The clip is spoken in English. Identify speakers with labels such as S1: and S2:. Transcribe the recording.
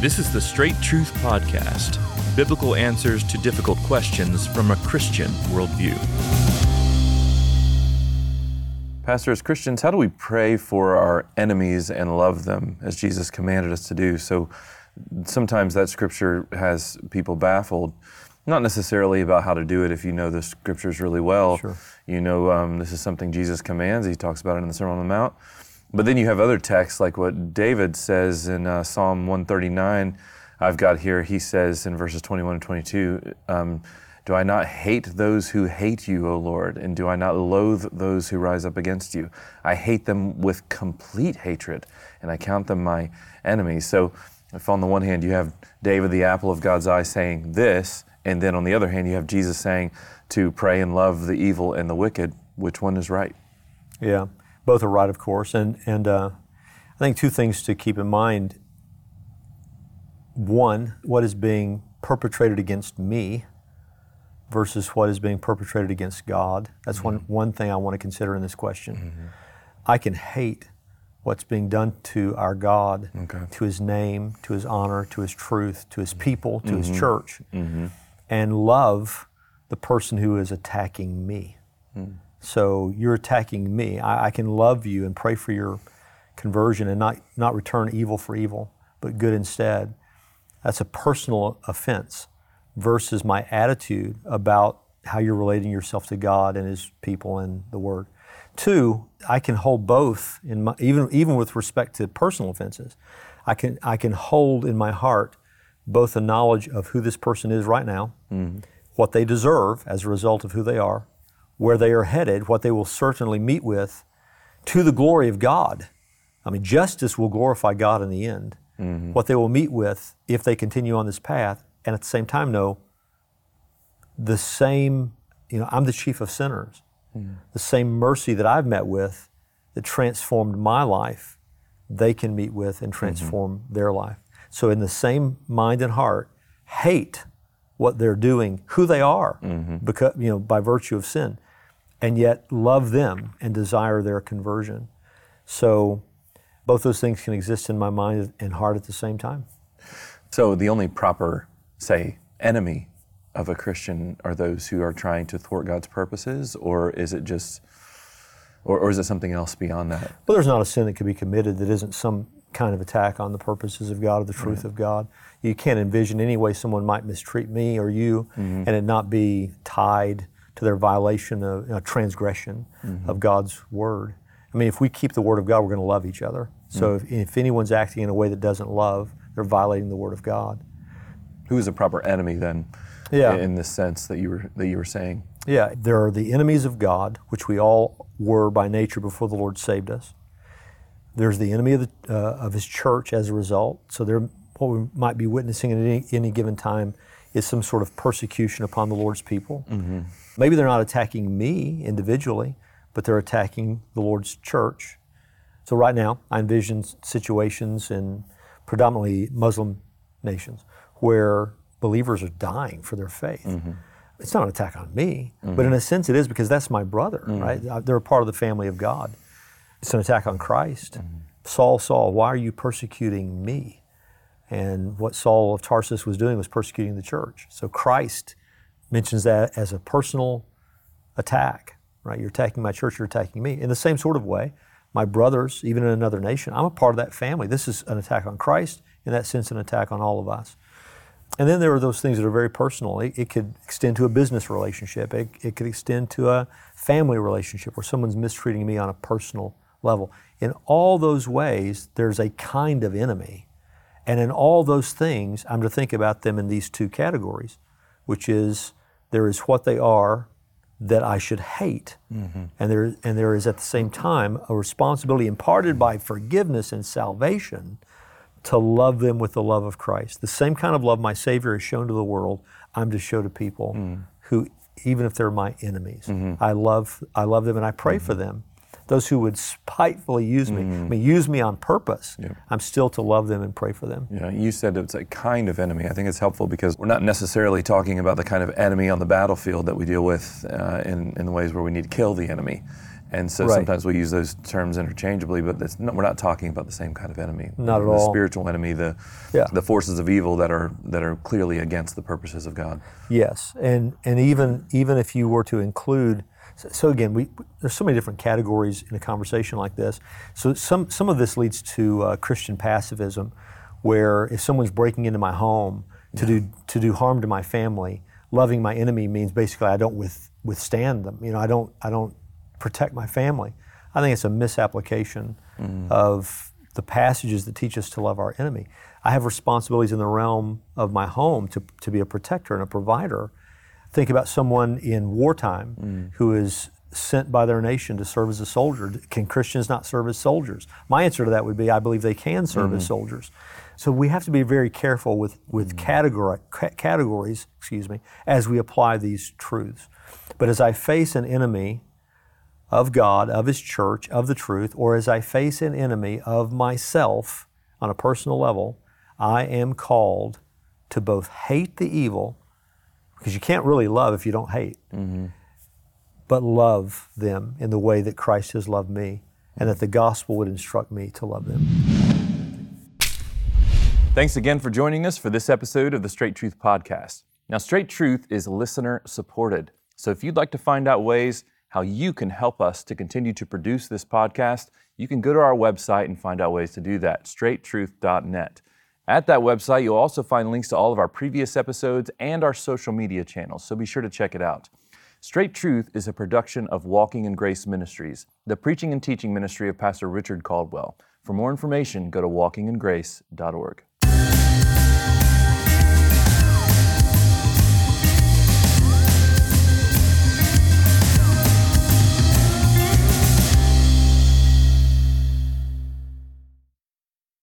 S1: This is the Straight Truth Podcast biblical answers to difficult questions from a Christian worldview.
S2: Pastor, as Christians, how do we pray for our enemies and love them as Jesus commanded us to do? So sometimes that scripture has people baffled, not necessarily about how to do it if you know the scriptures really well.
S3: Sure.
S2: You know, um, this is something Jesus commands, he talks about it in the Sermon on the Mount. But then you have other texts like what David says in uh, Psalm 139. I've got here, he says in verses 21 and 22, um, Do I not hate those who hate you, O Lord? And do I not loathe those who rise up against you? I hate them with complete hatred, and I count them my enemies. So, if on the one hand you have David, the apple of God's eye, saying this, and then on the other hand you have Jesus saying to pray and love the evil and the wicked, which one is right?
S3: Yeah, both are right, of course. And, and uh, I think two things to keep in mind. One, what is being perpetrated against me versus what is being perpetrated against God. That's mm-hmm. one, one thing I want to consider in this question. Mm-hmm. I can hate what's being done to our God, okay. to His name, to His honor, to His truth, to His people, to mm-hmm. His church, mm-hmm. and love the person who is attacking me. Mm. So you're attacking me. I, I, can love you and pray for your conversion and not, not return evil for evil, but good instead. That's a personal offense versus my attitude about how you're relating yourself to God and His people and the Word. Two, I can hold both in my, even even with respect to personal offenses. I can I can hold in my heart both the knowledge of who this person is right now, mm-hmm. what they deserve as a result of who they are, where they are headed, what they will certainly meet with, to the glory of God. I mean, justice will glorify God in the end. Mm-hmm. What they will meet with if they continue on this path, and at the same time know the same, you know, I'm the chief of sinners. Mm. The same mercy that I've met with that transformed my life, they can meet with and transform mm-hmm. their life. So, in the same mind and heart, hate what they're doing, who they are, mm-hmm. because you know, by virtue of sin, and yet love them and desire their conversion. So, both those things can exist in my mind and heart at the same time.
S2: So, the only proper, say, enemy of a Christian are those who are trying to thwart God's purposes, or is it just, or, or is it something else beyond that?
S3: Well, there's not a sin that could be committed that isn't some kind of attack on the purposes of God or the truth right. of God. You can't envision any way someone might mistreat me or you mm-hmm. and it not be tied to their violation of you know, transgression mm-hmm. of God's word. I mean, if we keep the word of God, we're going to love each other. So mm-hmm. if, if anyone's acting in a way that doesn't love, they're violating the word of God.
S2: Who is a proper enemy then? yeah. in this sense that you were that you were saying.
S3: Yeah, there are the enemies of God, which we all were by nature before the Lord saved us. There's the enemy of, the, uh, of His church as a result. So there, what we might be witnessing at any, any given time is some sort of persecution upon the Lord's people. Mm-hmm. Maybe they're not attacking me individually, but they're attacking the Lord's church. So right now, I envision situations in predominantly Muslim nations where believers are dying for their faith. Mm-hmm. It's not an attack on me, mm-hmm. but in a sense it is because that's my brother, mm-hmm. right? They're a part of the family of God. It's an attack on Christ. Mm-hmm. Saul, Saul, why are you persecuting me? And what Saul of Tarsus was doing was persecuting the church. So Christ mentions that as a personal attack, right? You're attacking my church, you're attacking me. In the same sort of way, my brothers, even in another nation, I'm a part of that family. This is an attack on Christ, in that sense, an attack on all of us. And then there are those things that are very personal. It, it could extend to a business relationship. It, it could extend to a family relationship where someone's mistreating me on a personal level. In all those ways, there's a kind of enemy. And in all those things, I'm to think about them in these two categories, which is there is what they are that I should hate. Mm-hmm. And, there, and there is at the same time a responsibility imparted by forgiveness and salvation to love them with the love of Christ. The same kind of love my Savior has shown to the world, I'm to show to people mm. who, even if they're my enemies, mm-hmm. I love I love them and I pray mm-hmm. for them. Those who would spitefully use me, mm. I mean, use me on purpose. Yeah. I'm still to love them and pray for them.
S2: Yeah, you said it's a kind of enemy. I think it's helpful because we're not necessarily talking about the kind of enemy on the battlefield that we deal with uh, in, in the ways where we need to kill the enemy.
S4: And so
S3: Right.
S4: sometimes we use those terms interchangeably, but that's not, we're not talking about the same kind of enemy.
S3: Not at
S4: the
S3: all.
S4: spiritual enemy, the
S3: Yeah.
S4: the forces of evil that are that are clearly against the purposes of God.
S3: Yes, and and even even if you were to include, so, so again, we there's so many different categories in a conversation like this. So some some of this leads to uh, Christian pacifism, where if someone's breaking into my home to do to do harm to my family, loving my enemy means basically I don't with, withstand them. You know, I don't I don't protect my family. I think it's a misapplication of the passages that teach us to love our enemy. I have responsibilities in the realm of my home to, to be a protector and a provider. Think about someone in wartime mm. who is sent by their nation to serve as a soldier. Can Christians not serve as soldiers? My answer to that would be I believe they can serve as mm-hmm. soldiers. So we have to be very careful with, with mm. categori- ca- categories, excuse me, as we apply these truths. But as I face an enemy of God, of His church, of the truth, or as I face an enemy of myself on a personal level, I am called to both hate the evil, because you can't really love if you don't hate, mm-hmm. but love them in the way that Christ has loved me, and that the gospel would instruct me to love them.
S2: Thanks again for joining us for this episode of the Straight Truth Podcast. Now, Straight Truth is listener supported. So if you'd like to find out ways how you can help us to continue to produce this podcast, you can go to our website and find out ways to do that, straighttruth.net. At that website, you'll also find links to all of our previous episodes and our social media channels, so be sure to check it out. Straight Truth is a production of Walking in Grace Ministries, the preaching and teaching ministry of Pastor Richard Caldwell. For more information, go to walkingingrace.org.